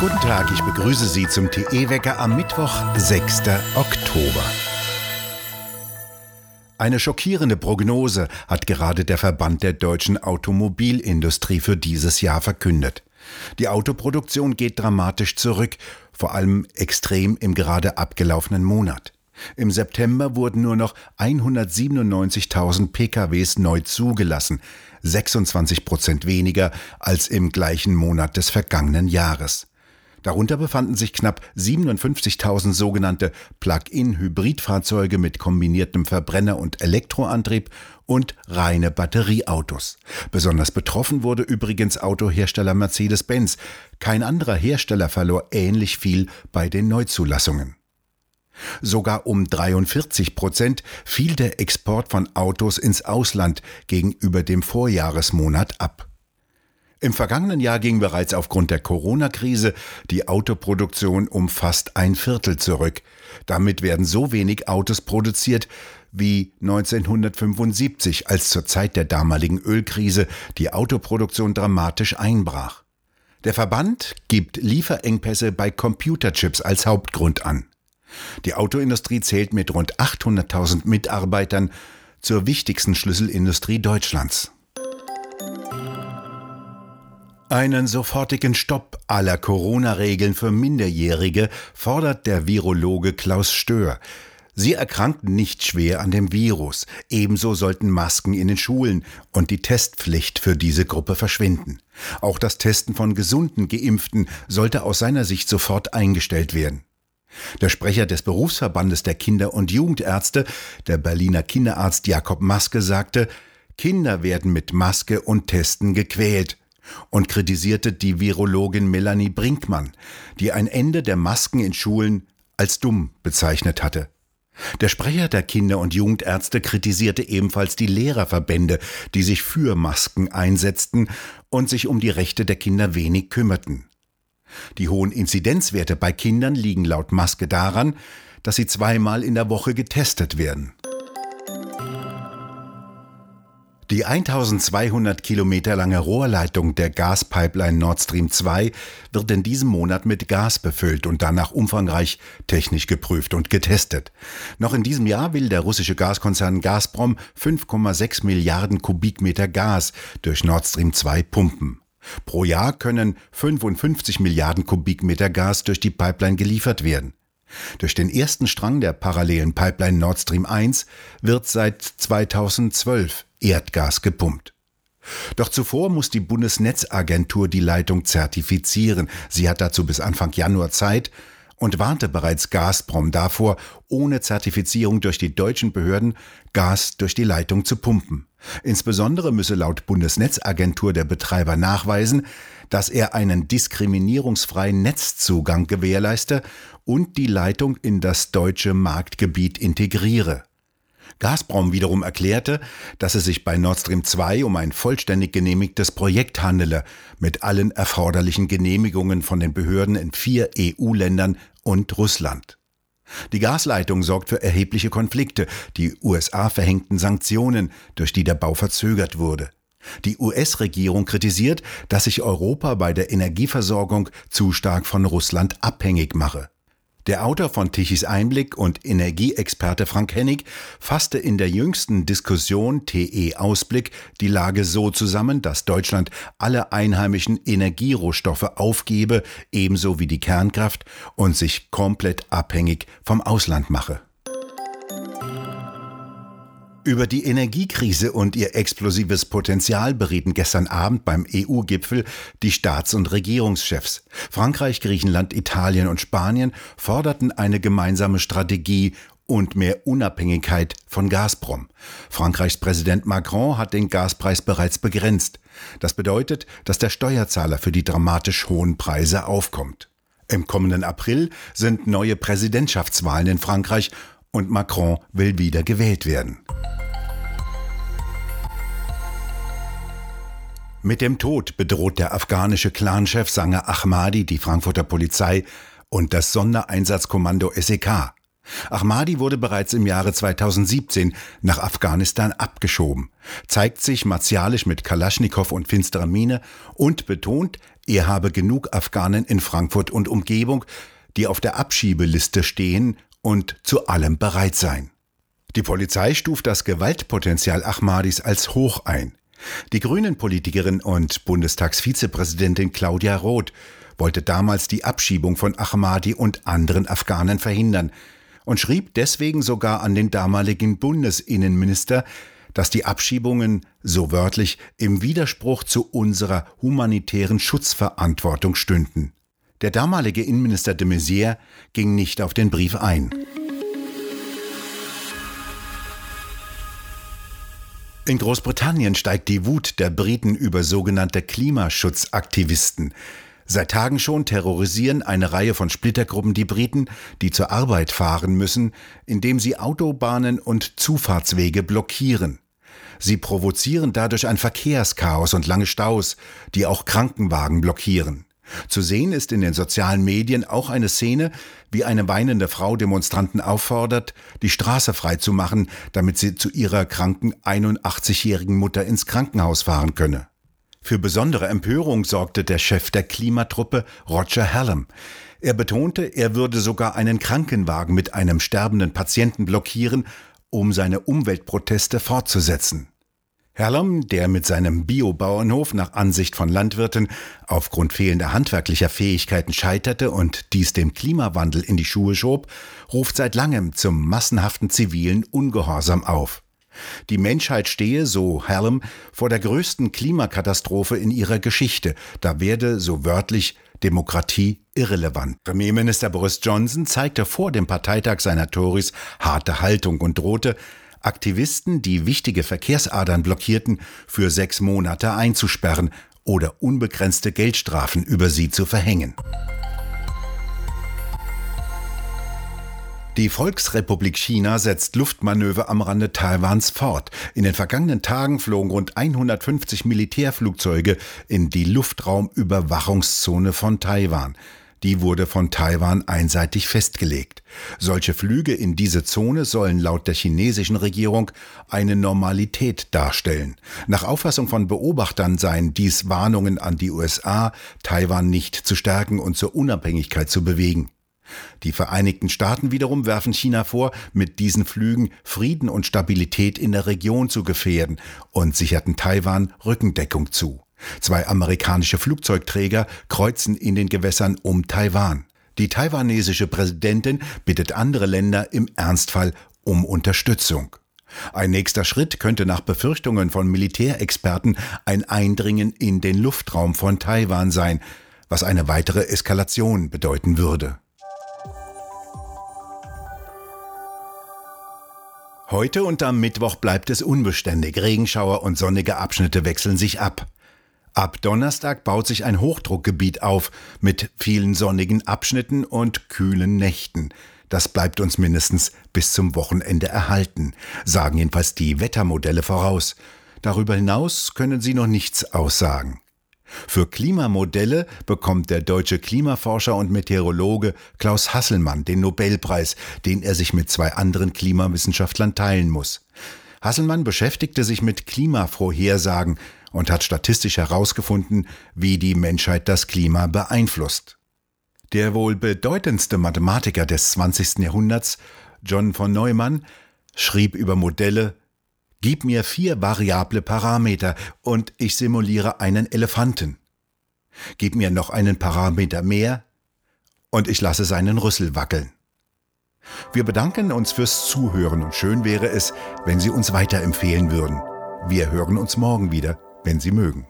Guten Tag, ich begrüße Sie zum TE-Wecker am Mittwoch, 6. Oktober. Eine schockierende Prognose hat gerade der Verband der deutschen Automobilindustrie für dieses Jahr verkündet. Die Autoproduktion geht dramatisch zurück, vor allem extrem im gerade abgelaufenen Monat. Im September wurden nur noch 197.000 PKWs neu zugelassen, 26 Prozent weniger als im gleichen Monat des vergangenen Jahres. Darunter befanden sich knapp 57.000 sogenannte Plug-in-Hybridfahrzeuge mit kombiniertem Verbrenner- und Elektroantrieb und reine Batterieautos. Besonders betroffen wurde übrigens Autohersteller Mercedes-Benz. Kein anderer Hersteller verlor ähnlich viel bei den Neuzulassungen. Sogar um 43 Prozent fiel der Export von Autos ins Ausland gegenüber dem Vorjahresmonat ab. Im vergangenen Jahr ging bereits aufgrund der Corona-Krise die Autoproduktion um fast ein Viertel zurück. Damit werden so wenig Autos produziert wie 1975, als zur Zeit der damaligen Ölkrise die Autoproduktion dramatisch einbrach. Der Verband gibt Lieferengpässe bei Computerchips als Hauptgrund an. Die Autoindustrie zählt mit rund 800.000 Mitarbeitern zur wichtigsten Schlüsselindustrie Deutschlands. Einen sofortigen Stopp aller Corona-Regeln für Minderjährige fordert der Virologe Klaus Stör. Sie erkrankten nicht schwer an dem Virus. Ebenso sollten Masken in den Schulen und die Testpflicht für diese Gruppe verschwinden. Auch das Testen von gesunden Geimpften sollte aus seiner Sicht sofort eingestellt werden. Der Sprecher des Berufsverbandes der Kinder- und Jugendärzte, der Berliner Kinderarzt Jakob Maske, sagte, Kinder werden mit Maske und Testen gequält und kritisierte die Virologin Melanie Brinkmann, die ein Ende der Masken in Schulen als dumm bezeichnet hatte. Der Sprecher der Kinder- und Jugendärzte kritisierte ebenfalls die Lehrerverbände, die sich für Masken einsetzten und sich um die Rechte der Kinder wenig kümmerten. Die hohen Inzidenzwerte bei Kindern liegen laut Maske daran, dass sie zweimal in der Woche getestet werden. Die 1200 Kilometer lange Rohrleitung der Gaspipeline Nord Stream 2 wird in diesem Monat mit Gas befüllt und danach umfangreich technisch geprüft und getestet. Noch in diesem Jahr will der russische Gaskonzern Gazprom 5,6 Milliarden Kubikmeter Gas durch Nord Stream 2 pumpen. Pro Jahr können 55 Milliarden Kubikmeter Gas durch die Pipeline geliefert werden. Durch den ersten Strang der parallelen Pipeline Nord Stream 1 wird seit 2012 Erdgas gepumpt. Doch zuvor muss die Bundesnetzagentur die Leitung zertifizieren. Sie hat dazu bis Anfang Januar Zeit und warnte bereits Gazprom davor, ohne Zertifizierung durch die deutschen Behörden Gas durch die Leitung zu pumpen. Insbesondere müsse laut Bundesnetzagentur der Betreiber nachweisen, dass er einen diskriminierungsfreien Netzzugang gewährleiste und die Leitung in das deutsche Marktgebiet integriere. Gazprom wiederum erklärte, dass es sich bei Nord Stream 2 um ein vollständig genehmigtes Projekt handele, mit allen erforderlichen Genehmigungen von den Behörden in vier EU-Ländern und Russland. Die Gasleitung sorgt für erhebliche Konflikte, die USA verhängten Sanktionen, durch die der Bau verzögert wurde. Die US-Regierung kritisiert, dass sich Europa bei der Energieversorgung zu stark von Russland abhängig mache. Der Autor von Tichys Einblick und Energieexperte Frank Hennig fasste in der jüngsten Diskussion TE Ausblick die Lage so zusammen, dass Deutschland alle einheimischen Energierohstoffe aufgebe, ebenso wie die Kernkraft, und sich komplett abhängig vom Ausland mache. Über die Energiekrise und ihr explosives Potenzial berieten gestern Abend beim EU-Gipfel die Staats- und Regierungschefs. Frankreich, Griechenland, Italien und Spanien forderten eine gemeinsame Strategie und mehr Unabhängigkeit von Gazprom. Frankreichs Präsident Macron hat den Gaspreis bereits begrenzt. Das bedeutet, dass der Steuerzahler für die dramatisch hohen Preise aufkommt. Im kommenden April sind neue Präsidentschaftswahlen in Frankreich und Macron will wieder gewählt werden. Mit dem Tod bedroht der afghanische Clanchef Sanger Ahmadi die Frankfurter Polizei und das Sondereinsatzkommando SEK. Ahmadi wurde bereits im Jahre 2017 nach Afghanistan abgeschoben, zeigt sich martialisch mit Kalaschnikow und finsterer Miene und betont, er habe genug Afghanen in Frankfurt und Umgebung, die auf der Abschiebeliste stehen und zu allem bereit seien. Die Polizei stuft das Gewaltpotenzial Ahmadis als hoch ein. Die Grünen-Politikerin und Bundestagsvizepräsidentin Claudia Roth wollte damals die Abschiebung von Ahmadi und anderen Afghanen verhindern und schrieb deswegen sogar an den damaligen Bundesinnenminister, dass die Abschiebungen so wörtlich im Widerspruch zu unserer humanitären Schutzverantwortung stünden. Der damalige Innenminister de Maizière ging nicht auf den Brief ein. In Großbritannien steigt die Wut der Briten über sogenannte Klimaschutzaktivisten. Seit Tagen schon terrorisieren eine Reihe von Splittergruppen die Briten, die zur Arbeit fahren müssen, indem sie Autobahnen und Zufahrtswege blockieren. Sie provozieren dadurch ein Verkehrschaos und lange Staus, die auch Krankenwagen blockieren. Zu sehen ist in den sozialen Medien auch eine Szene, wie eine weinende Frau Demonstranten auffordert, die Straße frei zu machen, damit sie zu ihrer kranken 81-jährigen Mutter ins Krankenhaus fahren könne. Für besondere Empörung sorgte der Chef der Klimatruppe Roger Hallam. Er betonte, er würde sogar einen Krankenwagen mit einem sterbenden Patienten blockieren, um seine Umweltproteste fortzusetzen. Herlom, der mit seinem Biobauernhof nach Ansicht von Landwirten aufgrund fehlender handwerklicher Fähigkeiten scheiterte und dies dem Klimawandel in die Schuhe schob, ruft seit langem zum massenhaften zivilen Ungehorsam auf. Die Menschheit stehe, so Herlom, vor der größten Klimakatastrophe in ihrer Geschichte, da werde, so wörtlich, Demokratie irrelevant. Premierminister Boris Johnson zeigte vor dem Parteitag seiner Tories harte Haltung und drohte, Aktivisten, die wichtige Verkehrsadern blockierten, für sechs Monate einzusperren oder unbegrenzte Geldstrafen über sie zu verhängen. Die Volksrepublik China setzt Luftmanöver am Rande Taiwans fort. In den vergangenen Tagen flogen rund 150 Militärflugzeuge in die Luftraumüberwachungszone von Taiwan. Die wurde von Taiwan einseitig festgelegt. Solche Flüge in diese Zone sollen laut der chinesischen Regierung eine Normalität darstellen. Nach Auffassung von Beobachtern seien dies Warnungen an die USA, Taiwan nicht zu stärken und zur Unabhängigkeit zu bewegen. Die Vereinigten Staaten wiederum werfen China vor, mit diesen Flügen Frieden und Stabilität in der Region zu gefährden und sicherten Taiwan Rückendeckung zu. Zwei amerikanische Flugzeugträger kreuzen in den Gewässern um Taiwan. Die taiwanesische Präsidentin bittet andere Länder im Ernstfall um Unterstützung. Ein nächster Schritt könnte nach Befürchtungen von Militärexperten ein Eindringen in den Luftraum von Taiwan sein, was eine weitere Eskalation bedeuten würde. Heute und am Mittwoch bleibt es unbeständig. Regenschauer und sonnige Abschnitte wechseln sich ab. Ab Donnerstag baut sich ein Hochdruckgebiet auf mit vielen sonnigen Abschnitten und kühlen Nächten. Das bleibt uns mindestens bis zum Wochenende erhalten, sagen jedenfalls die Wettermodelle voraus. Darüber hinaus können sie noch nichts aussagen. Für Klimamodelle bekommt der deutsche Klimaforscher und Meteorologe Klaus Hasselmann den Nobelpreis, den er sich mit zwei anderen Klimawissenschaftlern teilen muss. Hasselmann beschäftigte sich mit Klimavorhersagen und hat statistisch herausgefunden, wie die Menschheit das Klima beeinflusst. Der wohl bedeutendste Mathematiker des 20. Jahrhunderts, John von Neumann, schrieb über Modelle Gib mir vier variable Parameter und ich simuliere einen Elefanten. Gib mir noch einen Parameter mehr und ich lasse seinen Rüssel wackeln. Wir bedanken uns fürs Zuhören und schön wäre es, wenn Sie uns weiterempfehlen würden. Wir hören uns morgen wieder wenn Sie mögen.